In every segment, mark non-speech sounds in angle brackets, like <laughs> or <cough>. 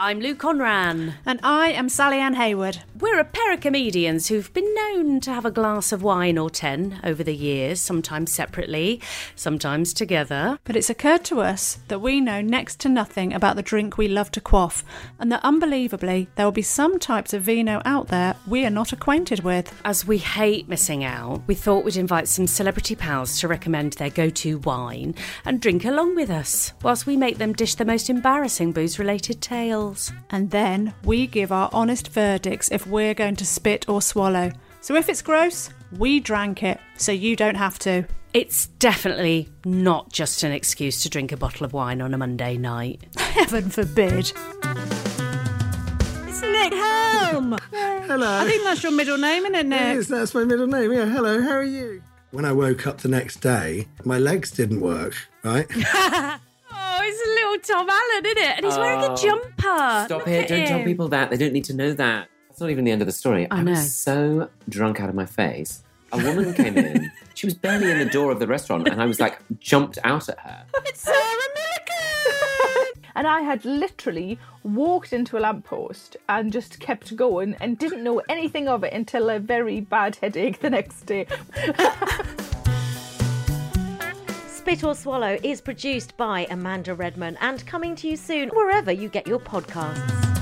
I'm Lou Conran. And I am Sally Ann Hayward. We're a pair of comedians who've been known to have a glass of wine or ten over the years, sometimes separately, sometimes together. But it's occurred to us that we know next to nothing about the drink we love to quaff, and that unbelievably, there will be some types of vino out there we are not acquainted with. As we hate missing out, we thought we'd invite some celebrity pals to recommend their go to wine and drink along with us, whilst we make them dish the most embarrassing booze related tales. And then we give our honest verdicts if we're going to spit or swallow. So if it's gross, we drank it, so you don't have to. It's definitely not just an excuse to drink a bottle of wine on a Monday night. <laughs> Heaven forbid. It's Nick Helm! Hello. I think that's your middle name, isn't it, Nick? Yes, that's my middle name. Yeah, hello, how are you? When I woke up the next day, my legs didn't work, right? <laughs> <laughs> Oh, it's a little Tom Allen, isn't it? And he's wearing a Oh, jumper. Stop Look it. Don't tell people that. They don't need to know that. That's not even the end of the story. I I, know. was so drunk out of my face. A woman came in. <laughs> She was barely in the door of the restaurant, and I was like, jumped out at her. <laughs> It's Sarah Millican! And I had literally walked into a lamppost and just kept going and didn't know anything of it until a very bad headache the next day. <laughs> Spit or Swallow is produced by Amanda Redman and coming to you soon wherever you get your podcasts.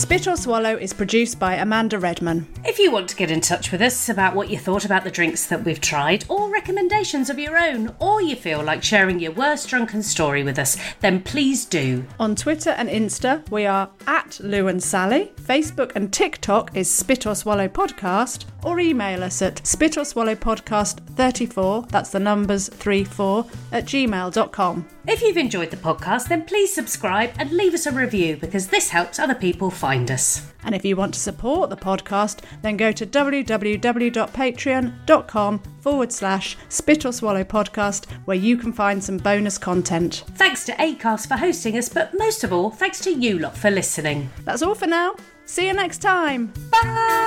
Spit or Swallow is produced by Amanda Redman. If you want to get in touch with us about what you thought about the drinks that we've tried, or recommendations of your own, or you feel like sharing your worst drunken story with us, then please do. On Twitter and Insta, we are at Lou and Sally. Facebook and TikTok is Spit or Swallow Podcast, or email us at spit or swallow podcast 34, that's the numbers 34, at gmail.com. If you've enjoyed the podcast, then please subscribe and leave us a review because this helps other people find us. And if you want to support the podcast, then go to www.patreon.com forward slash spit or swallow podcast, where you can find some bonus content. Thanks to ACAST for hosting us, but most of all, thanks to you lot for listening. That's all for now. See you next time. Bye!